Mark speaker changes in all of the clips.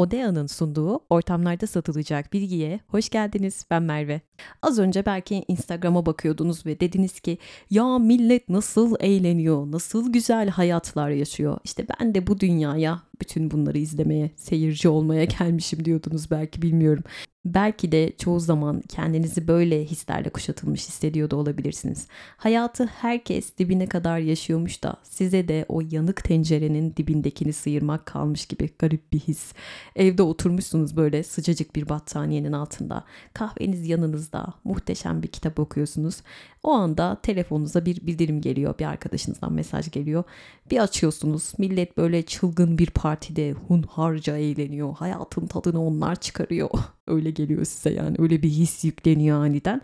Speaker 1: Odea'nın sunduğu ortamlarda satılacak bilgiye hoş geldiniz. Ben Merve. Az önce belki Instagram'a bakıyordunuz ve dediniz ki ya millet nasıl eğleniyor, nasıl güzel hayatlar yaşıyor. İşte ben de bu dünyaya bütün bunları izlemeye, seyirci olmaya gelmişim diyordunuz belki bilmiyorum. Belki de çoğu zaman kendinizi böyle hislerle kuşatılmış hissediyor da olabilirsiniz. Hayatı herkes dibine kadar yaşıyormuş da size de o yanık tencerenin dibindekini sıyırmak kalmış gibi garip bir his. Evde oturmuşsunuz böyle sıcacık bir battaniyenin altında. Kahveniz yanınızda. Muhteşem bir kitap okuyorsunuz. O anda telefonunuza bir bildirim geliyor. Bir arkadaşınızdan mesaj geliyor. Bir açıyorsunuz. Millet böyle çılgın bir partide hunharca eğleniyor. Hayatın tadını onlar çıkarıyor. öyle geliyor size yani. Öyle bir his yükleniyor aniden.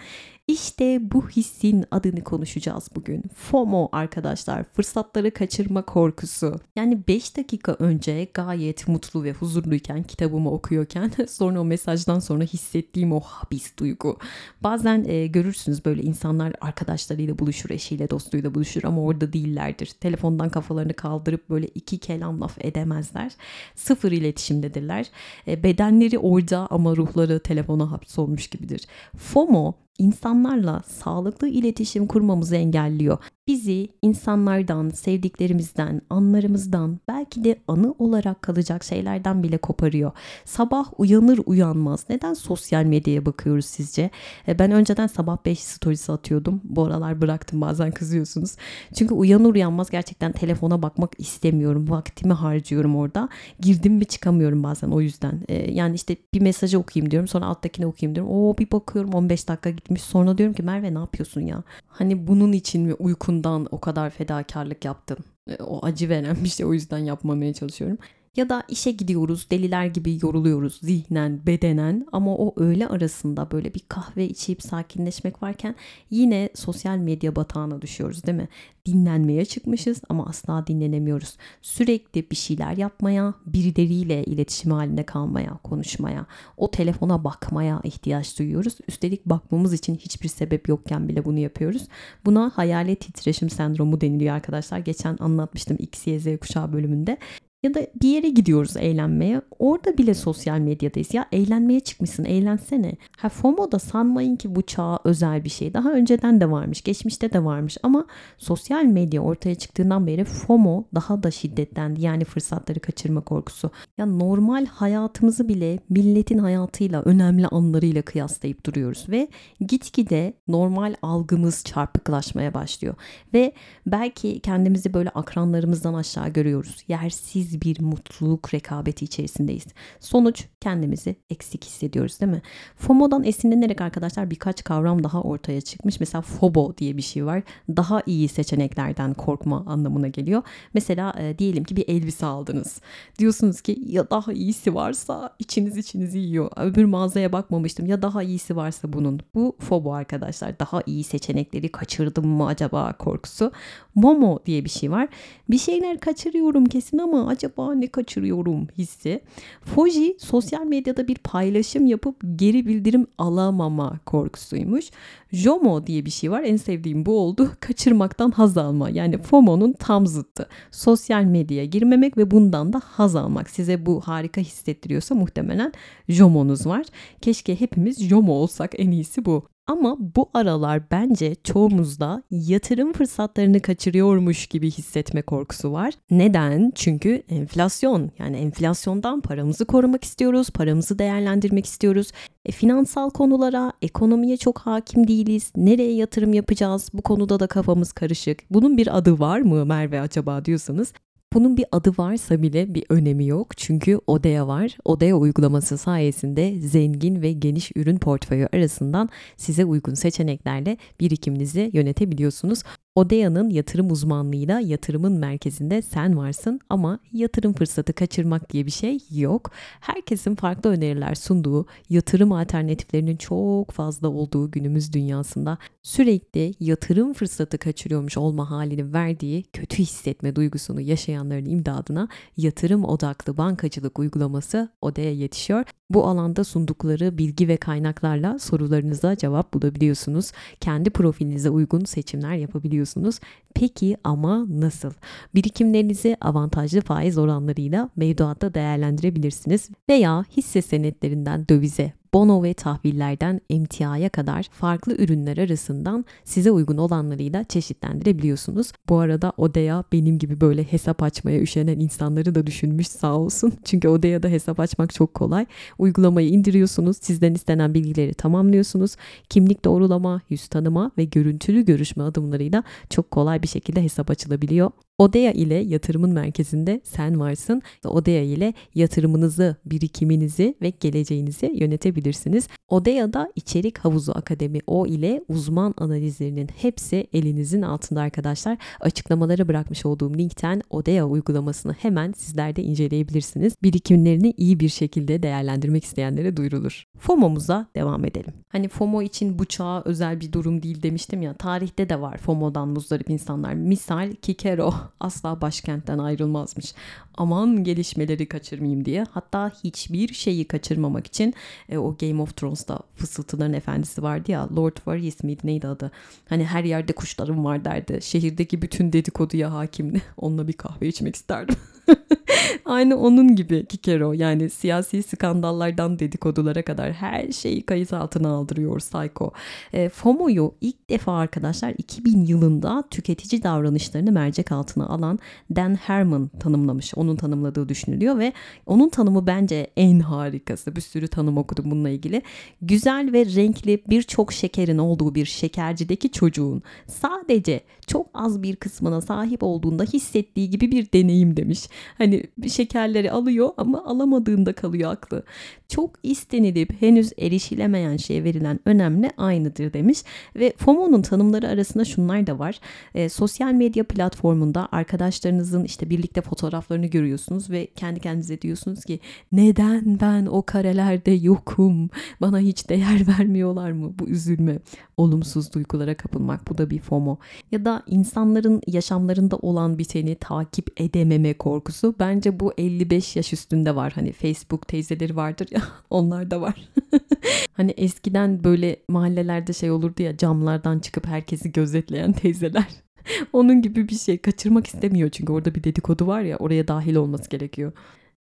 Speaker 1: İşte bu hissin adını konuşacağız bugün. FOMO arkadaşlar, fırsatları kaçırma korkusu. Yani 5 dakika önce gayet mutlu ve huzurluyken kitabımı okuyorken sonra o mesajdan sonra hissettiğim o habis duygu. Bazen e, görürsünüz böyle insanlar arkadaşlarıyla buluşur, eşiyle, dostuyla buluşur ama orada değillerdir. Telefondan kafalarını kaldırıp böyle iki kelam laf edemezler. Sıfır iletişimdedirler. E, bedenleri orada ama ruhları telefona hapsolmuş gibidir. FOMO insanlarla sağlıklı iletişim kurmamızı engelliyor. Bizi insanlardan, sevdiklerimizden, anlarımızdan, belki de anı olarak kalacak şeylerden bile koparıyor. Sabah uyanır uyanmaz neden sosyal medyaya bakıyoruz sizce? E, ben önceden sabah 5 storiesi atıyordum. Bu aralar bıraktım bazen kızıyorsunuz. Çünkü uyanır uyanmaz gerçekten telefona bakmak istemiyorum. Vaktimi harcıyorum orada. Girdim mi çıkamıyorum bazen o yüzden. E, yani işte bir mesajı okuyayım diyorum sonra alttakini okuyayım diyorum. Oo bir bakıyorum 15 dakika gitmiş. Sonra diyorum ki Merve ne yapıyorsun ya? Hani bunun için mi uykundan o kadar fedakarlık yaptın? E, o acı veren bir şey o yüzden yapmamaya çalışıyorum. Ya da işe gidiyoruz deliler gibi yoruluyoruz zihnen bedenen ama o öğle arasında böyle bir kahve içip sakinleşmek varken yine sosyal medya batağına düşüyoruz değil mi? Dinlenmeye çıkmışız ama asla dinlenemiyoruz. Sürekli bir şeyler yapmaya, birileriyle iletişim halinde kalmaya, konuşmaya, o telefona bakmaya ihtiyaç duyuyoruz. Üstelik bakmamız için hiçbir sebep yokken bile bunu yapıyoruz. Buna hayalet titreşim sendromu deniliyor arkadaşlar. Geçen anlatmıştım X, Y, Z kuşağı bölümünde. Ya da bir yere gidiyoruz eğlenmeye. Orada bile sosyal medyadayız. Ya eğlenmeye çıkmışsın eğlensene. Ha FOMO da sanmayın ki bu çağa özel bir şey. Daha önceden de varmış. Geçmişte de varmış. Ama sosyal medya ortaya çıktığından beri FOMO daha da şiddetlendi. Yani fırsatları kaçırma korkusu. Ya normal hayatımızı bile milletin hayatıyla önemli anlarıyla kıyaslayıp duruyoruz. Ve gitgide normal algımız çarpıklaşmaya başlıyor. Ve belki kendimizi böyle akranlarımızdan aşağı görüyoruz. Yersiz bir mutluluk rekabeti içerisindeyiz. Sonuç kendimizi eksik hissediyoruz değil mi? FOMO'dan esinlenerek arkadaşlar birkaç kavram daha ortaya çıkmış. Mesela FOBO diye bir şey var. Daha iyi seçeneklerden korkma anlamına geliyor. Mesela e, diyelim ki bir elbise aldınız. Diyorsunuz ki ya daha iyisi varsa içiniz içinizi yiyor. Öbür mağazaya bakmamıştım ya daha iyisi varsa bunun. Bu FOBO arkadaşlar. Daha iyi seçenekleri kaçırdım mı acaba korkusu. MOMO diye bir şey var. Bir şeyler kaçırıyorum kesin ama acaba ne kaçırıyorum hissi. Foji sosyal medyada bir paylaşım yapıp geri bildirim alamama korkusuymuş. JOMO diye bir şey var. En sevdiğim bu oldu. Kaçırmaktan haz alma. Yani FOMO'nun tam zıttı. Sosyal medyaya girmemek ve bundan da haz almak. Size bu harika hissettiriyorsa muhtemelen JOMO'nuz var. Keşke hepimiz JOMO olsak en iyisi bu. Ama bu aralar bence çoğumuzda yatırım fırsatlarını kaçırıyormuş gibi hissetme korkusu var. Neden? Çünkü enflasyon. Yani enflasyondan paramızı korumak istiyoruz, paramızı değerlendirmek istiyoruz. E, finansal konulara, ekonomiye çok hakim değiliz. Nereye yatırım yapacağız? Bu konuda da kafamız karışık. Bunun bir adı var mı Merve acaba diyorsanız bunun bir adı varsa bile bir önemi yok. Çünkü Odea var. Odea uygulaması sayesinde zengin ve geniş ürün portföyü arasından size uygun seçeneklerle birikiminizi yönetebiliyorsunuz. Odea'nın yatırım uzmanlığıyla yatırımın merkezinde sen varsın ama yatırım fırsatı kaçırmak diye bir şey yok. Herkesin farklı öneriler sunduğu, yatırım alternatiflerinin çok fazla olduğu günümüz dünyasında sürekli yatırım fırsatı kaçırıyormuş olma halini verdiği kötü hissetme duygusunu yaşayanların imdadına yatırım odaklı bankacılık uygulaması Odea yetişiyor. Bu alanda sundukları bilgi ve kaynaklarla sorularınıza cevap bulabiliyorsunuz. Kendi profilinize uygun seçimler yapabiliyorsunuz istiyorsunuz. Peki ama nasıl? Birikimlerinizi avantajlı faiz oranlarıyla mevduatta değerlendirebilirsiniz veya hisse senetlerinden dövize, bono ve tahvillerden emtiaya kadar farklı ürünler arasından size uygun olanlarıyla çeşitlendirebiliyorsunuz. Bu arada Odea benim gibi böyle hesap açmaya üşenen insanları da düşünmüş sağ olsun. Çünkü Odea'da hesap açmak çok kolay. Uygulamayı indiriyorsunuz, sizden istenen bilgileri tamamlıyorsunuz. Kimlik doğrulama, yüz tanıma ve görüntülü görüşme adımlarıyla çok kolay bir şekilde hesap açılabiliyor. Odea ile yatırımın merkezinde sen varsın. Odea ile yatırımınızı, birikiminizi ve geleceğinizi yönetebilirsiniz. Odea'da içerik havuzu akademi o ile uzman analizlerinin hepsi elinizin altında arkadaşlar. Açıklamalara bırakmış olduğum linkten Odea uygulamasını hemen sizler de inceleyebilirsiniz. Birikimlerini iyi bir şekilde değerlendirmek isteyenlere duyurulur. FOMO'muza devam edelim. Hani FOMO için bu çağa özel bir durum değil demiştim ya. Tarihte de var FOMO'dan muzdarip insanlar. Misal Kikero asla başkentten ayrılmazmış. Aman gelişmeleri kaçırmayayım diye. Hatta hiçbir şeyi kaçırmamak için e, o Game of Thrones'ta fısıltıların efendisi vardı ya Lord Varys miydi neydi adı? Hani her yerde kuşlarım var derdi. Şehirdeki bütün dedikoduya hakimdi. Onunla bir kahve içmek isterdim. Aynı onun gibi Kikero yani siyasi skandallardan dedikodulara kadar her şeyi kayıt altına aldırıyor Psycho. E, FOMO'yu ilk defa arkadaşlar 2000 yılında tüketici davranışlarını mercek altına alan Dan Herman tanımlamış. Onun tanımladığı düşünülüyor ve onun tanımı bence en harikası. Bir sürü tanım okudum bununla ilgili. Güzel ve renkli birçok şekerin olduğu bir şekercideki çocuğun sadece çok az bir kısmına sahip olduğunda hissettiği gibi bir deneyim demiş. Hani şekerleri alıyor ama alamadığında kalıyor aklı. Çok istenilip henüz erişilemeyen şeye verilen önemli aynıdır demiş ve FOMO'nun tanımları arasında şunlar da var. E, sosyal medya platformunda arkadaşlarınızın işte birlikte fotoğraflarını görüyorsunuz ve kendi kendinize diyorsunuz ki neden ben o karelerde yokum? Bana hiç değer vermiyorlar mı? Bu üzülme, olumsuz duygulara kapılmak bu da bir FOMO. Ya da insanların yaşamlarında olan biteni takip edememe korkusu. Bence bu 55 yaş üstünde var. Hani Facebook teyzeleri vardır ya onlar da var. hani eskiden böyle mahallelerde şey olurdu ya camlardan çıkıp herkesi gözetleyen teyzeler. Onun gibi bir şey kaçırmak istemiyor çünkü orada bir dedikodu var ya oraya dahil olması gerekiyor.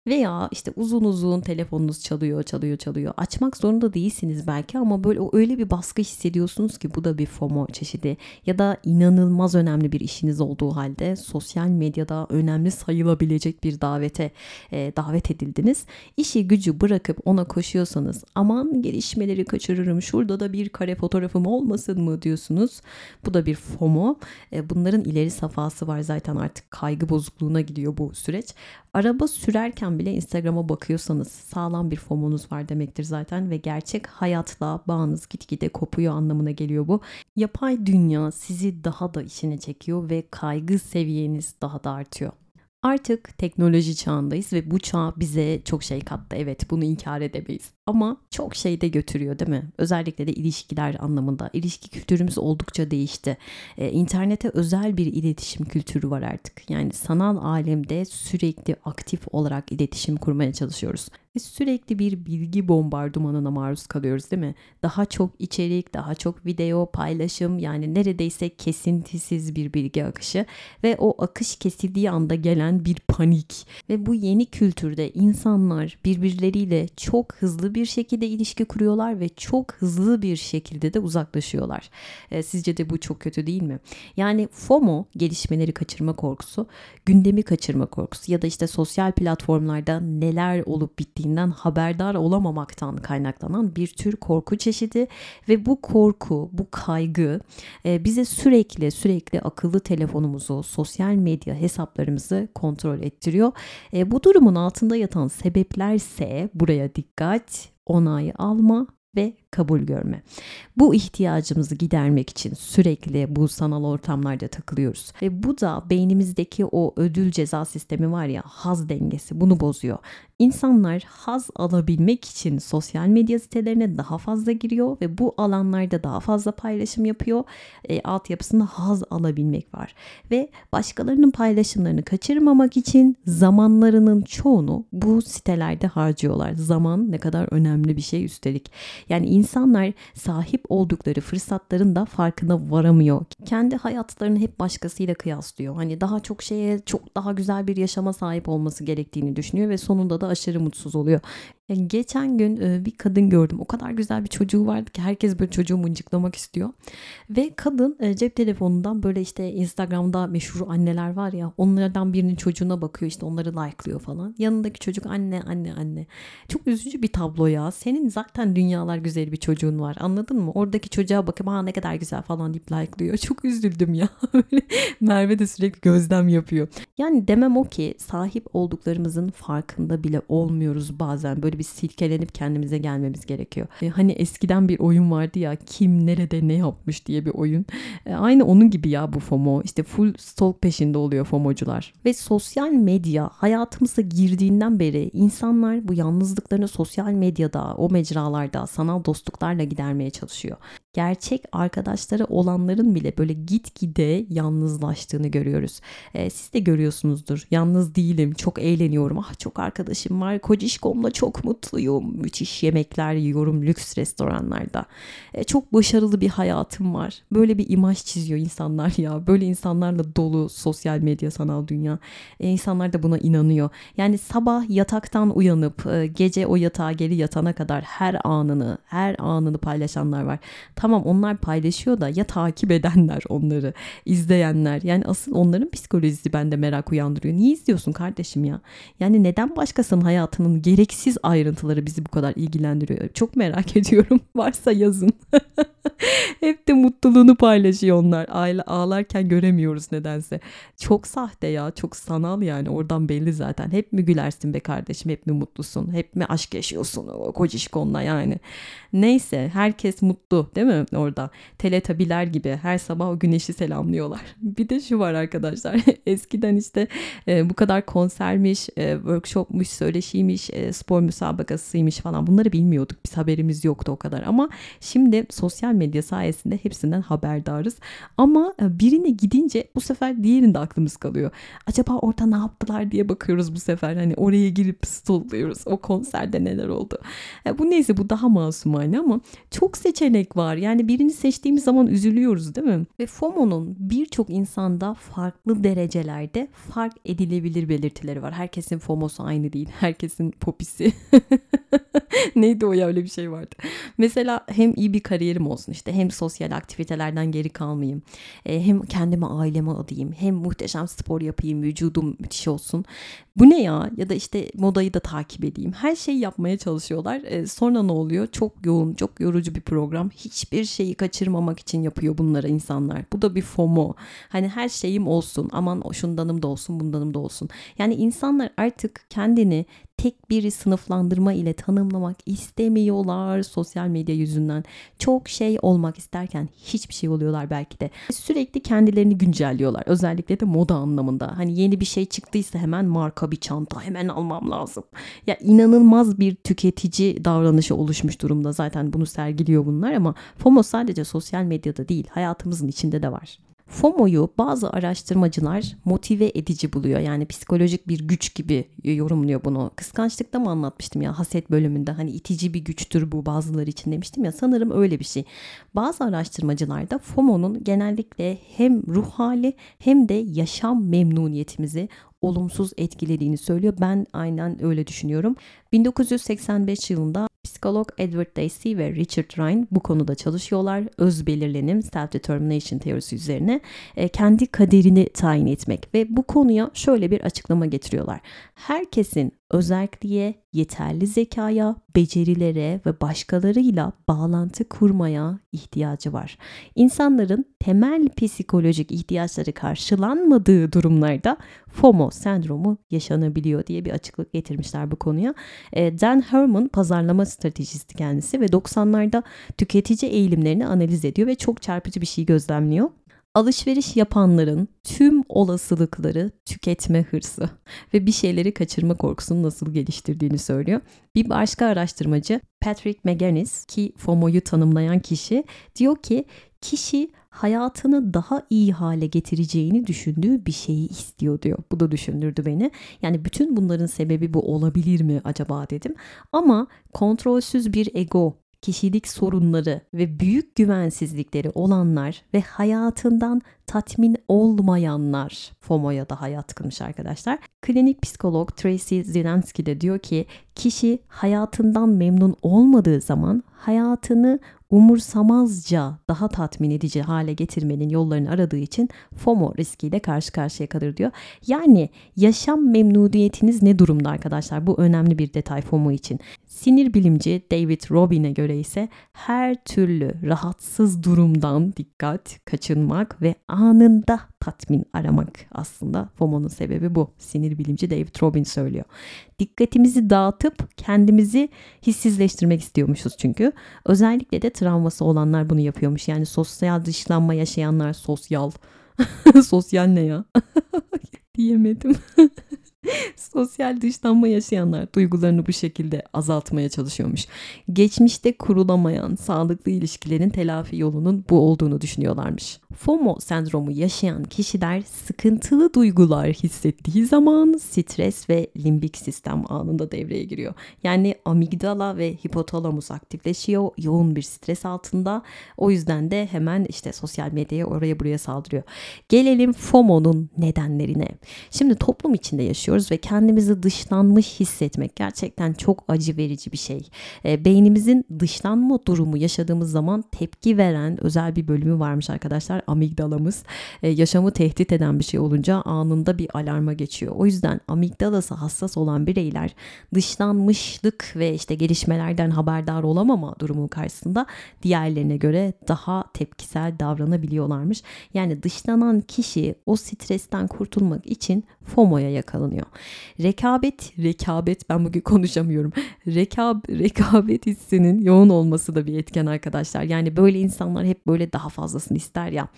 Speaker 1: Veya işte uzun uzun telefonunuz çalıyor, çalıyor, çalıyor. Açmak zorunda değilsiniz belki ama böyle öyle bir baskı hissediyorsunuz ki bu da bir FOMO çeşidi. Ya da inanılmaz önemli bir işiniz olduğu halde sosyal medyada önemli sayılabilecek bir davete e, davet edildiniz. İşi gücü bırakıp ona koşuyorsanız aman gelişmeleri kaçırırım şurada da bir kare fotoğrafım olmasın mı diyorsunuz. Bu da bir FOMO. E, bunların ileri safhası var zaten artık kaygı bozukluğuna gidiyor bu süreç. Araba sürerken bile Instagram'a bakıyorsanız sağlam bir FOMO'nuz var demektir zaten ve gerçek hayatla bağınız gitgide kopuyor anlamına geliyor bu. Yapay dünya sizi daha da içine çekiyor ve kaygı seviyeniz daha da artıyor. Artık teknoloji çağındayız ve bu çağ bize çok şey kattı. Evet bunu inkar edemeyiz. Ama çok şey de götürüyor değil mi? Özellikle de ilişkiler anlamında. İlişki kültürümüz oldukça değişti. Ee, internete özel bir iletişim kültürü var artık. Yani sanal alemde sürekli aktif olarak iletişim kurmaya çalışıyoruz. Ve sürekli bir bilgi bombardımanına maruz kalıyoruz değil mi? Daha çok içerik, daha çok video, paylaşım yani neredeyse kesintisiz bir bilgi akışı ve o akış kesildiği anda gelen bir panik ve bu yeni kültürde insanlar birbirleriyle çok hızlı bir şekilde ilişki kuruyorlar ve çok hızlı bir şekilde de uzaklaşıyorlar. E, sizce de bu çok kötü değil mi? Yani FOMO gelişmeleri kaçırma korkusu, gündemi kaçırma korkusu ya da işte sosyal platformlarda neler olup bittiğinden haberdar olamamaktan kaynaklanan bir tür korku çeşidi ve bu korku, bu kaygı e, bize sürekli sürekli akıllı telefonumuzu, sosyal medya hesaplarımızı kontrol ettiriyor. E, bu durumun altında yatan sebeplerse buraya dikkat, onay alma ve kabul görme. Bu ihtiyacımızı gidermek için sürekli bu sanal ortamlarda takılıyoruz. Ve bu da beynimizdeki o ödül ceza sistemi var ya haz dengesi bunu bozuyor. İnsanlar haz alabilmek için sosyal medya sitelerine daha fazla giriyor ve bu alanlarda daha fazla paylaşım yapıyor. E, altyapısında haz alabilmek var. Ve başkalarının paylaşımlarını kaçırmamak için zamanlarının çoğunu bu sitelerde harcıyorlar. Zaman ne kadar önemli bir şey üstelik. Yani İnsanlar sahip oldukları fırsatların da farkına varamıyor. Kendi hayatlarını hep başkasıyla kıyaslıyor. Hani daha çok şeye çok daha güzel bir yaşama sahip olması gerektiğini düşünüyor ve sonunda da aşırı mutsuz oluyor. Geçen gün bir kadın gördüm. O kadar güzel bir çocuğu vardı ki herkes böyle çocuğu mıncıklamak istiyor. Ve kadın cep telefonundan böyle işte Instagram'da meşhur anneler var ya onlardan birinin çocuğuna bakıyor işte onları like'lıyor falan. Yanındaki çocuk anne anne anne. Çok üzücü bir tablo ya. Senin zaten dünyalar güzel bir çocuğun var anladın mı? Oradaki çocuğa bakıp ha ne kadar güzel falan deyip like'lıyor. Çok üzüldüm ya. Merve de sürekli gözlem yapıyor. Yani demem o ki sahip olduklarımızın farkında bile olmuyoruz bazen. Böyle böyle bir silkelenip kendimize gelmemiz gerekiyor. E, hani eskiden bir oyun vardı ya kim nerede ne yapmış diye bir oyun. E, aynı onun gibi ya bu FOMO. İşte full stalk peşinde oluyor FOMO'cular. Ve sosyal medya hayatımıza girdiğinden beri insanlar bu yalnızlıklarını sosyal medyada, o mecralarda sanal dostluklarla gidermeye çalışıyor gerçek arkadaşları olanların bile böyle gitgide yalnızlaştığını görüyoruz. E, siz de görüyorsunuzdur. Yalnız değilim, çok eğleniyorum. Ah çok arkadaşım var. Kocişkomla çok mutluyum. Müthiş yemekler yiyorum lüks restoranlarda. E, çok başarılı bir hayatım var. Böyle bir imaj çiziyor insanlar ya. Böyle insanlarla dolu sosyal medya, sanal dünya. E, insanlar da buna inanıyor. Yani sabah yataktan uyanıp e, gece o yatağa geri yatana kadar her anını, her anını paylaşanlar var Tamam onlar paylaşıyor da ya takip edenler onları, izleyenler. Yani asıl onların psikolojisi bende merak uyandırıyor. Niye izliyorsun kardeşim ya? Yani neden başkasının hayatının gereksiz ayrıntıları bizi bu kadar ilgilendiriyor? Çok merak ediyorum. Varsa yazın. Hep de mutluluğunu paylaşıyor onlar. Ağlarken göremiyoruz nedense. Çok sahte ya, çok sanal yani. Oradan belli zaten. Hep mi gülersin be kardeşim? Hep mi mutlusun? Hep mi aşk yaşıyorsun o kocişkonla yani? Neyse herkes mutlu değil mi orada? Teletabiler gibi her sabah o güneşi selamlıyorlar. Bir de şu var arkadaşlar. Eskiden işte e, bu kadar konsermiş, e, workshopmuş, söyleşiymiş, e, spor müsabakasıymış falan bunları bilmiyorduk. Biz haberimiz yoktu o kadar ama şimdi sosyal medya sayesinde hepsinden haberdarız. Ama e, birine gidince bu sefer diğerinde aklımız kalıyor. Acaba orada ne yaptılar diye bakıyoruz bu sefer. Hani oraya girip stalkluyoruz. O konserde neler oldu. E, bu neyse bu daha masum aynı ama çok seçenek var. Yani birini seçtiğimiz zaman üzülüyoruz değil mi? Ve FOMO'nun birçok insanda farklı derecelerde fark edilebilir belirtileri var. Herkesin FOMO'su aynı değil. Herkesin popisi. Neydi o ya öyle bir şey vardı. Mesela hem iyi bir kariyerim olsun işte hem sosyal aktivitelerden geri kalmayayım. E, hem kendime aileme adayım. Hem muhteşem spor yapayım. Vücudum müthiş olsun. Bu ne ya? Ya da işte modayı da takip edeyim. Her şeyi yapmaya çalışıyorlar. E, sonra ne oluyor? Çok yoğun, çok yorucu bir program. Hiçbir şeyi kaçırmamak için yapıyor bunlara insanlar. Bu da bir FOMO. Hani her şeyim olsun. Aman şundanım da olsun, bundanım da olsun. Yani insanlar artık kendini tek bir sınıflandırma ile tanımlamak istemiyorlar sosyal medya yüzünden. Çok şey olmak isterken hiçbir şey oluyorlar belki de. Sürekli kendilerini güncelliyorlar. Özellikle de moda anlamında. Hani yeni bir şey çıktıysa hemen marka bir çanta hemen almam lazım. Ya inanılmaz bir tüketici davranışı oluşmuş durumda. Zaten bunu sergiliyor bunlar ama FOMO sadece sosyal medyada değil hayatımızın içinde de var. FOMO'yu bazı araştırmacılar motive edici buluyor. Yani psikolojik bir güç gibi yorumluyor bunu. Kıskançlıkta mı anlatmıştım ya haset bölümünde hani itici bir güçtür bu bazıları için demiştim ya sanırım öyle bir şey. Bazı araştırmacılar da FOMO'nun genellikle hem ruh hali hem de yaşam memnuniyetimizi olumsuz etkilediğini söylüyor. Ben aynen öyle düşünüyorum. 1985 yılında psikolog Edward Dacey ve Richard Ryan bu konuda çalışıyorlar. Öz belirlenim, self-determination teorisi üzerine e, kendi kaderini tayin etmek ve bu konuya şöyle bir açıklama getiriyorlar. Herkesin özelliğe, yeterli zekaya, becerilere ve başkalarıyla bağlantı kurmaya ihtiyacı var. İnsanların temel psikolojik ihtiyaçları karşılanmadığı durumlarda FOMO sendromu yaşanabiliyor diye bir açıklık getirmişler bu konuya. E, Dan Herman pazarlama stratejisti kendisi ve 90'larda tüketici eğilimlerini analiz ediyor ve çok çarpıcı bir şey gözlemliyor alışveriş yapanların tüm olasılıkları tüketme hırsı ve bir şeyleri kaçırma korkusunu nasıl geliştirdiğini söylüyor. Bir başka araştırmacı Patrick McGinnis ki FOMO'yu tanımlayan kişi diyor ki kişi hayatını daha iyi hale getireceğini düşündüğü bir şeyi istiyor diyor. Bu da düşündürdü beni. Yani bütün bunların sebebi bu olabilir mi acaba dedim. Ama kontrolsüz bir ego kişilik sorunları ve büyük güvensizlikleri olanlar ve hayatından tatmin olmayanlar FOMO'ya daha yatkınmış arkadaşlar. Klinik psikolog Tracy Zielinski de diyor ki kişi hayatından memnun olmadığı zaman hayatını umursamazca daha tatmin edici hale getirmenin yollarını aradığı için FOMO riskiyle karşı karşıya kalır diyor. Yani yaşam memnuniyetiniz ne durumda arkadaşlar? Bu önemli bir detay FOMO için. Sinir bilimci David Robin'e göre ise her türlü rahatsız durumdan dikkat, kaçınmak ve anında tatmin aramak aslında FOMO'nun sebebi bu. Sinir bilimci David Robin söylüyor. Dikkatimizi dağıtıp kendimizi hissizleştirmek istiyormuşuz çünkü. Özellikle de travması olanlar bunu yapıyormuş. Yani sosyal dışlanma yaşayanlar sosyal. sosyal ne ya? Diyemedim. Sosyal dışlanma yaşayanlar duygularını bu şekilde azaltmaya çalışıyormuş. Geçmişte kurulamayan sağlıklı ilişkilerin telafi yolunun bu olduğunu düşünüyorlarmış. FOMO sendromu yaşayan kişiler sıkıntılı duygular hissettiği zaman stres ve limbik sistem anında devreye giriyor. Yani amigdala ve hipotalamus aktifleşiyor. Yoğun bir stres altında. O yüzden de hemen işte sosyal medyaya oraya buraya saldırıyor. Gelelim FOMO'nun nedenlerine. Şimdi toplum içinde yaşıyoruz ve kendimizi dışlanmış hissetmek gerçekten çok acı verici bir şey. E, beynimizin dışlanma durumu yaşadığımız zaman tepki veren özel bir bölümü varmış arkadaşlar amigdalamız e, yaşamı tehdit eden bir şey olunca anında bir alarma geçiyor. O yüzden amigdalası hassas olan bireyler dışlanmışlık ve işte gelişmelerden haberdar olamama durumu karşısında diğerlerine göre daha tepkisel davranabiliyorlarmış. Yani dışlanan kişi o stresten kurtulmak için FOMO'ya yakalanıyor. Rekabet, rekabet ben bugün konuşamıyorum. Rekab, rekabet hissinin yoğun olması da bir etken arkadaşlar. Yani böyle insanlar hep böyle daha fazlasını ister ya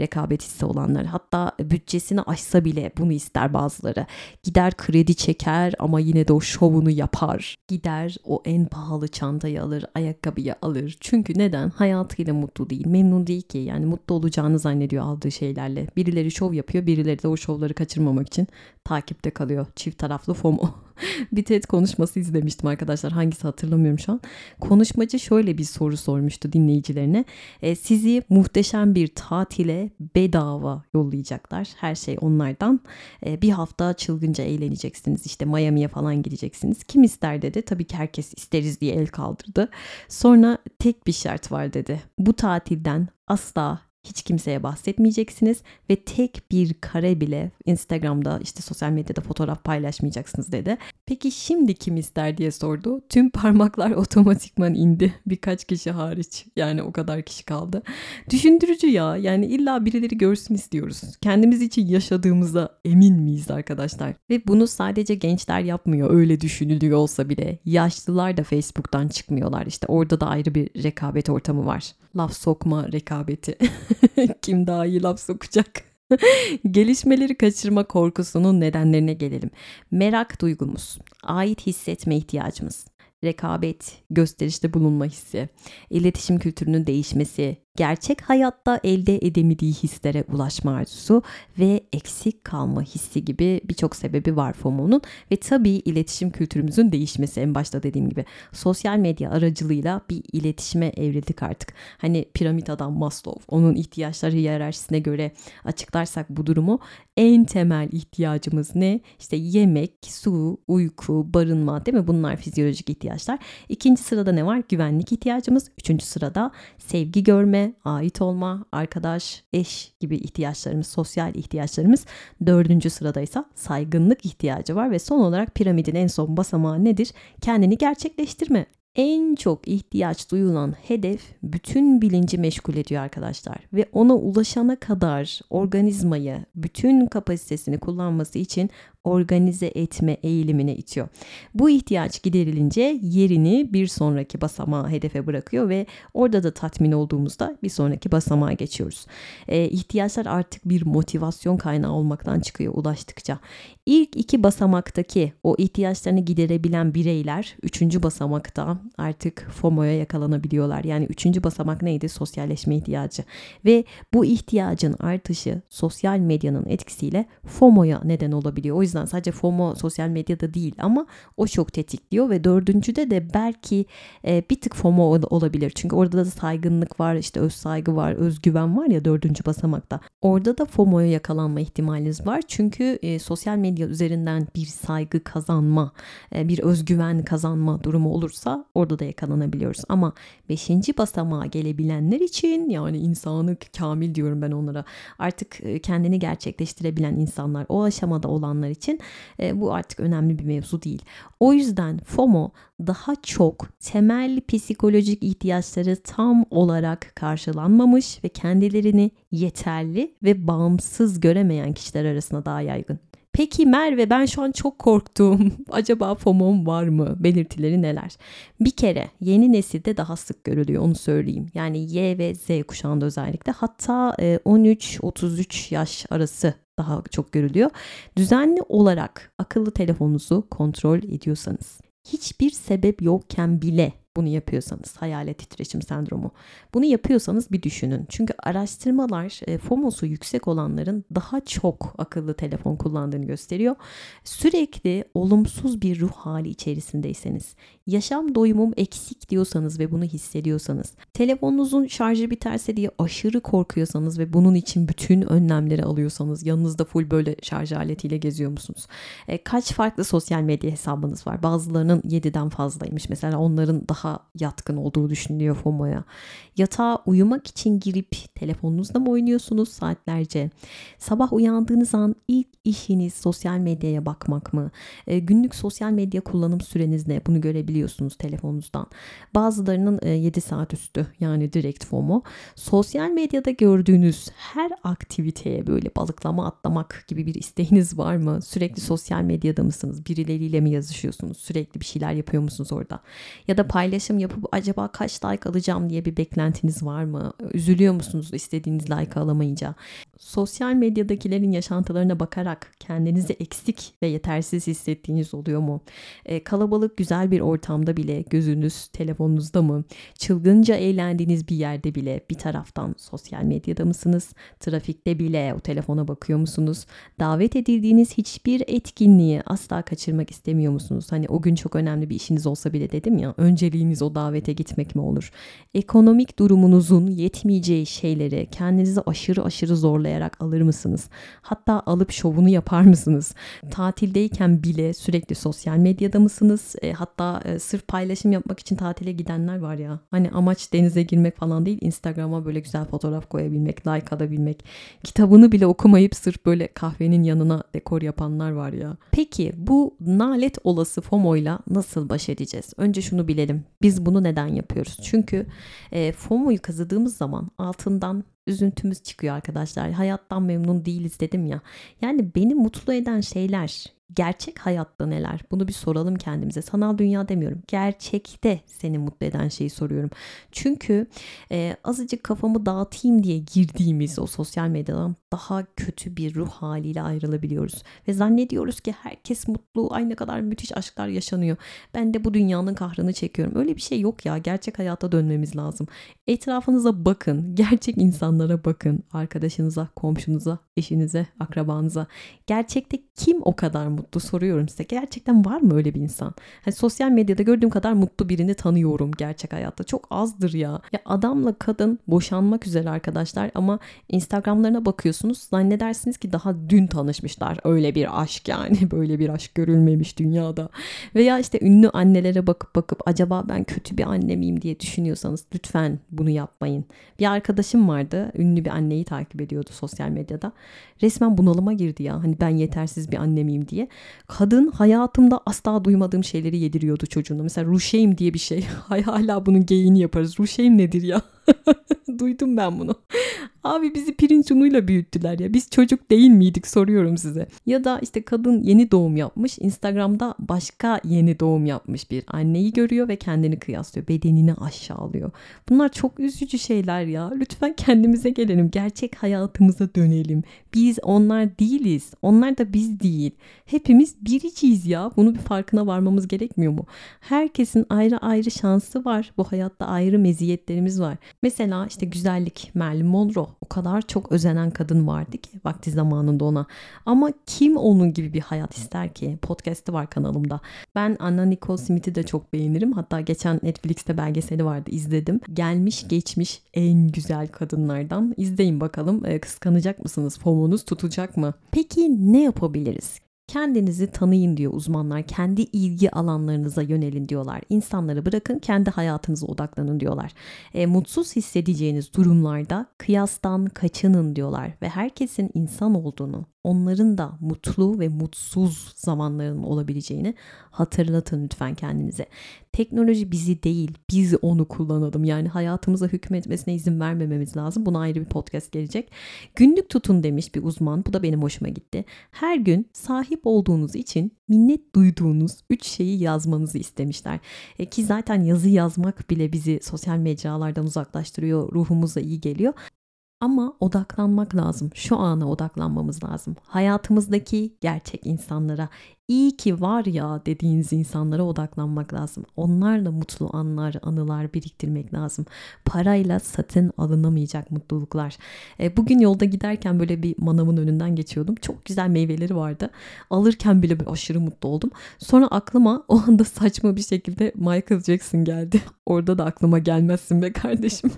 Speaker 1: rekabet hissi olanlar. Hatta bütçesini aşsa bile bunu ister bazıları. Gider kredi çeker ama yine de o şovunu yapar. Gider o en pahalı çantayı alır, ayakkabıyı alır. Çünkü neden? Hayatıyla mutlu değil, memnun değil ki. Yani mutlu olacağını zannediyor aldığı şeylerle. Birileri şov yapıyor, birileri de o şovları kaçırmamak için takipte kalıyor. Çift taraflı FOMO. bir TED konuşması izlemiştim arkadaşlar. Hangisi hatırlamıyorum şu an. Konuşmacı şöyle bir soru sormuştu dinleyicilerine. E, sizi muhteşem bir tatile bedava yollayacaklar. Her şey onlardan. E, bir hafta çılgınca eğleneceksiniz. İşte Miami'ye falan gideceksiniz. Kim ister dedi. Tabii ki herkes isteriz diye el kaldırdı. Sonra tek bir şart var dedi. Bu tatilden asla hiç kimseye bahsetmeyeceksiniz ve tek bir kare bile Instagram'da işte sosyal medyada fotoğraf paylaşmayacaksınız dedi. Peki şimdi kim ister diye sordu. Tüm parmaklar otomatikman indi. Birkaç kişi hariç. Yani o kadar kişi kaldı. Düşündürücü ya. Yani illa birileri görsün istiyoruz. Kendimiz için yaşadığımıza emin miyiz arkadaşlar? Ve bunu sadece gençler yapmıyor. Öyle düşünülüyor olsa bile. Yaşlılar da Facebook'tan çıkmıyorlar. İşte orada da ayrı bir rekabet ortamı var. Laf sokma rekabeti. kim daha iyi laf sokacak? Gelişmeleri kaçırma korkusunun nedenlerine gelelim. Merak duygumuz, ait hissetme ihtiyacımız, rekabet, gösterişte bulunma hissi, iletişim kültürünün değişmesi, gerçek hayatta elde edemediği hislere ulaşma arzusu ve eksik kalma hissi gibi birçok sebebi var FOMO'nun ve tabii iletişim kültürümüzün değişmesi en başta dediğim gibi sosyal medya aracılığıyla bir iletişime evrildik artık. Hani piramit adam Maslow onun ihtiyaçları hiyerarşisine göre açıklarsak bu durumu en temel ihtiyacımız ne? İşte yemek, su, uyku, barınma değil mi? Bunlar fizyolojik ihtiyaçlar. İkinci sırada ne var? Güvenlik ihtiyacımız. Üçüncü sırada sevgi görme, ait olma, arkadaş, eş gibi ihtiyaçlarımız, sosyal ihtiyaçlarımız. Dördüncü sırada ise saygınlık ihtiyacı var ve son olarak piramidin en son basamağı nedir? Kendini gerçekleştirme en çok ihtiyaç duyulan hedef bütün bilinci meşgul ediyor arkadaşlar ve ona ulaşana kadar organizmayı bütün kapasitesini kullanması için organize etme eğilimine itiyor. Bu ihtiyaç giderilince yerini bir sonraki basamağa hedefe bırakıyor ve orada da tatmin olduğumuzda bir sonraki basamağa geçiyoruz. E, ihtiyaçlar artık bir motivasyon kaynağı olmaktan çıkıyor ulaştıkça. İlk iki basamaktaki o ihtiyaçlarını giderebilen bireyler üçüncü basamakta artık FOMO'ya yakalanabiliyorlar. Yani üçüncü basamak neydi? Sosyalleşme ihtiyacı. Ve bu ihtiyacın artışı sosyal medyanın etkisiyle FOMO'ya neden olabiliyor. O yüzden yüzden sadece FOMO sosyal medyada değil ama o çok tetikliyor ve dördüncüde de belki e, bir tık FOMO olabilir. Çünkü orada da saygınlık var, işte öz saygı var, özgüven var ya dördüncü basamakta. Orada da FOMO'ya yakalanma ihtimaliniz var. Çünkü e, sosyal medya üzerinden bir saygı kazanma, e, bir özgüven kazanma durumu olursa orada da yakalanabiliyoruz. Ama beşinci basamağa gelebilenler için yani insanı kamil diyorum ben onlara. Artık e, kendini gerçekleştirebilen insanlar, o aşamada olanlar için e, bu artık önemli bir mevzu değil. O yüzden FOMO daha çok temel psikolojik ihtiyaçları tam olarak karşılanmamış ve kendilerini yeterli ve bağımsız göremeyen kişiler arasında daha yaygın. Peki Merve ben şu an çok korktum. Acaba FOMO'm var mı? Belirtileri neler? Bir kere yeni nesilde daha sık görülüyor onu söyleyeyim. Yani Y ve Z kuşağında özellikle. Hatta 13-33 e, yaş arası daha çok görülüyor. Düzenli olarak akıllı telefonunuzu kontrol ediyorsanız, hiçbir sebep yokken bile bunu yapıyorsanız hayalet titreşim sendromu. Bunu yapıyorsanız bir düşünün. Çünkü araştırmalar e, FOMO'su yüksek olanların daha çok akıllı telefon kullandığını gösteriyor. Sürekli olumsuz bir ruh hali içerisindeyseniz, yaşam doyumum eksik diyorsanız ve bunu hissediyorsanız, telefonunuzun şarjı biterse diye aşırı korkuyorsanız ve bunun için bütün önlemleri alıyorsanız, yanınızda full böyle şarj aletiyle geziyor musunuz? E, kaç farklı sosyal medya hesabınız var? Bazılarının 7'den fazlaymış. Mesela onların daha daha yatkın olduğu düşünülüyor FOMO'ya. Yatağa uyumak için girip telefonunuzda mı oynuyorsunuz saatlerce? Sabah uyandığınız an ilk işiniz sosyal medyaya bakmak mı? E, günlük sosyal medya kullanım süreniz ne? Bunu görebiliyorsunuz telefonunuzdan. Bazılarının e, 7 saat üstü yani direkt FOMO. Sosyal medyada gördüğünüz her aktiviteye böyle balıklama atlamak gibi bir isteğiniz var mı? Sürekli sosyal medyada mısınız? Birileriyle mi yazışıyorsunuz? Sürekli bir şeyler yapıyor musunuz orada? Ya da paylaş paylaşım yapıp acaba kaç like alacağım diye bir beklentiniz var mı? Üzülüyor musunuz istediğiniz like alamayınca? Sosyal medyadakilerin yaşantılarına bakarak kendinizi eksik ve yetersiz hissettiğiniz oluyor mu? E, kalabalık güzel bir ortamda bile gözünüz telefonunuzda mı? Çılgınca eğlendiğiniz bir yerde bile bir taraftan sosyal medyada mısınız? Trafikte bile o telefona bakıyor musunuz? Davet edildiğiniz hiçbir etkinliği asla kaçırmak istemiyor musunuz? Hani o gün çok önemli bir işiniz olsa bile dedim ya önceliğiniz o davete gitmek mi olur? Ekonomik durumunuzun yetmeyeceği şeyleri kendinizi aşırı aşırı zorlayarak alır mısınız? Hatta alıp şovunu yapar mısınız? Tatildeyken bile sürekli sosyal medyada mısınız? E, hatta e, sırf paylaşım yapmak için tatile gidenler var ya. Hani amaç denize girmek falan değil. Instagram'a böyle güzel fotoğraf koyabilmek, like alabilmek. Kitabını bile okumayıp sırf böyle kahvenin yanına dekor yapanlar var ya. Peki bu nalet olası FOMO'yla nasıl baş edeceğiz? Önce şunu bilelim. Biz bunu neden yapıyoruz? Çünkü e, FOMO'yu kazıdığımız zaman altından üzüntümüz çıkıyor arkadaşlar. Hayattan memnun değiliz dedim ya. Yani beni mutlu eden şeyler gerçek hayatta neler? Bunu bir soralım kendimize. Sanal dünya demiyorum. Gerçekte seni mutlu eden şeyi soruyorum. Çünkü e, azıcık kafamı dağıtayım diye girdiğimiz o sosyal medyadan daha kötü bir ruh haliyle ayrılabiliyoruz. Ve zannediyoruz ki herkes mutlu, ay ne kadar müthiş aşklar yaşanıyor. Ben de bu dünyanın kahrını çekiyorum. Öyle bir şey yok ya. Gerçek hayata dönmemiz lazım. Etrafınıza bakın. Gerçek insanlara bakın. Arkadaşınıza, komşunuza, eşinize, akrabanıza. Gerçekte kim o kadar mutlu soruyorum size. Gerçekten var mı öyle bir insan? Hani sosyal medyada gördüğüm kadar mutlu birini tanıyorum gerçek hayatta. Çok azdır ya. Ya adamla kadın boşanmak üzere arkadaşlar ama Instagram'larına bakıyorsunuz zannedersiniz ki daha dün tanışmışlar. Öyle bir aşk yani. Böyle bir aşk görülmemiş dünyada. Veya işte ünlü annelere bakıp bakıp acaba ben kötü bir anne miyim diye düşünüyorsanız lütfen bunu yapmayın. Bir arkadaşım vardı. Ünlü bir anneyi takip ediyordu sosyal medyada. Resmen bunalıma girdi ya. Hani ben yetersiz bir anne miyim diye. Kadın hayatımda asla duymadığım şeyleri yediriyordu çocuğuna. Mesela ruşeym diye bir şey. Hala bunun geyini yaparız. Ruşeym nedir ya? Duydum ben bunu. Abi bizi pirinç unuyla büyüttüler ya. Biz çocuk değil miydik soruyorum size. Ya da işte kadın yeni doğum yapmış. Instagram'da başka yeni doğum yapmış bir anneyi görüyor ve kendini kıyaslıyor. Bedenini aşağılıyor. Bunlar çok üzücü şeyler ya. Lütfen kendimize gelelim. Gerçek hayatımıza dönelim. Biz onlar değiliz. Onlar da biz değil. Hepimiz biriciyiz ya. Bunu bir farkına varmamız gerekmiyor mu? Herkesin ayrı ayrı şansı var. Bu hayatta ayrı meziyetlerimiz var. Mesela işte güzellik Marilyn Monroe o kadar çok özenen kadın vardı ki vakti zamanında ona. Ama kim onun gibi bir hayat ister ki? Podcast'ı var kanalımda. Ben Anna Nicole Smith'i de çok beğenirim. Hatta geçen Netflix'te belgeseli vardı izledim. Gelmiş geçmiş en güzel kadınlardan. İzleyin bakalım e, kıskanacak mısınız? FOMO'nuz tutacak mı? Peki ne yapabiliriz? Kendinizi tanıyın diyor uzmanlar. Kendi ilgi alanlarınıza yönelin diyorlar. İnsanları bırakın kendi hayatınıza odaklanın diyorlar. E, mutsuz hissedeceğiniz durumlarda kıyastan kaçının diyorlar. Ve herkesin insan olduğunu, onların da mutlu ve mutsuz zamanların olabileceğini hatırlatın lütfen kendinize. Teknoloji bizi değil, biz onu kullanalım. Yani hayatımıza hükmetmesine izin vermememiz lazım. Buna ayrı bir podcast gelecek. Günlük tutun demiş bir uzman. Bu da benim hoşuma gitti. Her gün sahip olduğunuz için minnet duyduğunuz üç şeyi yazmanızı istemişler. E, ki zaten yazı yazmak bile bizi sosyal mecralardan uzaklaştırıyor, ruhumuza iyi geliyor. Ama odaklanmak lazım. Şu ana odaklanmamız lazım. Hayatımızdaki gerçek insanlara, iyi ki var ya dediğiniz insanlara odaklanmak lazım. Onlarla mutlu anlar, anılar biriktirmek lazım. Parayla satın alınamayacak mutluluklar. E, bugün yolda giderken böyle bir manavın önünden geçiyordum. Çok güzel meyveleri vardı. Alırken bile aşırı mutlu oldum. Sonra aklıma o anda saçma bir şekilde Michael Jackson geldi. Orada da aklıma gelmezsin be kardeşim.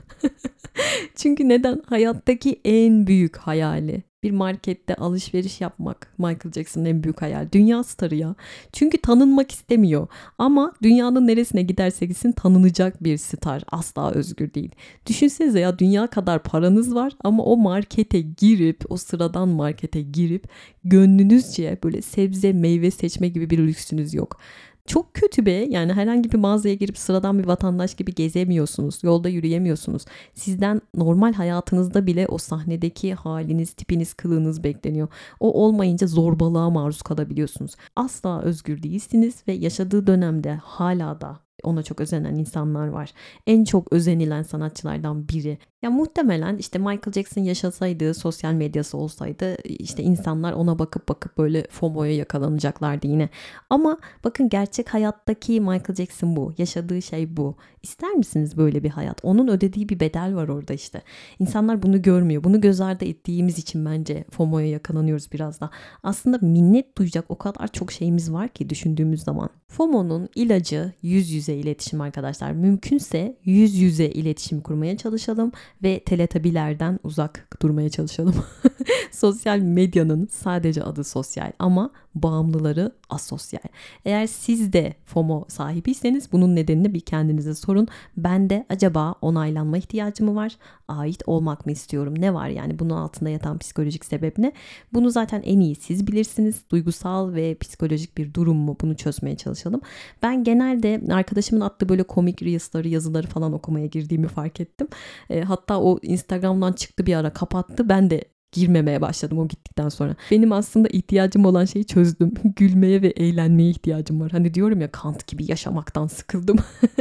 Speaker 1: Çünkü neden? Hayattaki en büyük hayali bir markette alışveriş yapmak Michael Jackson'ın en büyük hayal. Dünya starı ya. Çünkü tanınmak istemiyor. Ama dünyanın neresine giderse gitsin tanınacak bir star. Asla özgür değil. Düşünsenize ya dünya kadar paranız var ama o markete girip o sıradan markete girip gönlünüzce böyle sebze meyve seçme gibi bir lüksünüz yok. Çok kötü be. Yani herhangi bir mağazaya girip sıradan bir vatandaş gibi gezemiyorsunuz. Yolda yürüyemiyorsunuz. Sizden normal hayatınızda bile o sahnedeki haliniz, tipiniz, kılığınız bekleniyor. O olmayınca zorbalığa maruz kalabiliyorsunuz. Asla özgür değilsiniz ve yaşadığı dönemde hala da ona çok özenen insanlar var. En çok özenilen sanatçılardan biri. Ya muhtemelen işte Michael Jackson yaşasaydı, sosyal medyası olsaydı işte insanlar ona bakıp bakıp böyle FOMO'ya yakalanacaklardı yine. Ama bakın gerçek hayattaki Michael Jackson bu. Yaşadığı şey bu. İster misiniz böyle bir hayat? Onun ödediği bir bedel var orada işte. İnsanlar bunu görmüyor. Bunu göz ardı ettiğimiz için bence FOMO'ya yakalanıyoruz biraz da. Aslında minnet duyacak o kadar çok şeyimiz var ki düşündüğümüz zaman. FOMO'nun ilacı yüz yüze iletişim arkadaşlar. Mümkünse yüz yüze iletişim kurmaya çalışalım ve teletabilerden uzak durmaya çalışalım. sosyal medyanın sadece adı sosyal ama bağımlıları asosyal. Eğer siz de FOMO sahibiyseniz bunun nedenini bir kendinize sorun. Ben de acaba onaylanma ihtiyacı mı var? Ait olmak mı istiyorum? Ne var yani bunun altında yatan psikolojik sebep ne? Bunu zaten en iyi siz bilirsiniz. Duygusal ve psikolojik bir durum mu? Bunu çözmeye çalışalım. Ben genelde arkadaşımın attığı böyle komik reels'ları, yazıları falan okumaya girdiğimi fark ettim. E, hatta o Instagram'dan çıktı bir ara kapattı. Ben de girmemeye başladım o gittikten sonra. Benim aslında ihtiyacım olan şeyi çözdüm. Gülmeye ve eğlenmeye ihtiyacım var. Hani diyorum ya Kant gibi yaşamaktan sıkıldım.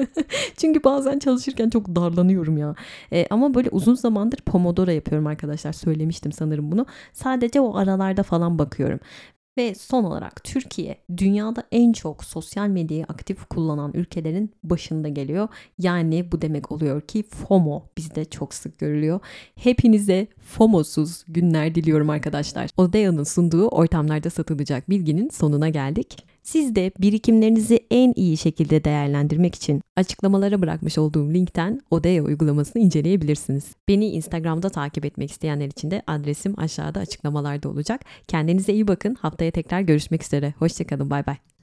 Speaker 1: Çünkü bazen çalışırken çok darlanıyorum ya. E, ama böyle uzun zamandır Pomodoro yapıyorum arkadaşlar. Söylemiştim sanırım bunu. Sadece o aralarda falan bakıyorum. Ve son olarak Türkiye dünyada en çok sosyal medyayı aktif kullanan ülkelerin başında geliyor. Yani bu demek oluyor ki FOMO bizde çok sık görülüyor. Hepinize FOMO'suz günler diliyorum arkadaşlar. Odea'nın sunduğu ortamlarda satılacak bilginin sonuna geldik. Siz de birikimlerinizi en iyi şekilde değerlendirmek için açıklamalara bırakmış olduğum linkten Odea uygulamasını inceleyebilirsiniz. Beni Instagram'da takip etmek isteyenler için de adresim aşağıda açıklamalarda olacak. Kendinize iyi bakın. Haftaya tekrar görüşmek üzere. Hoşçakalın. Bay bay.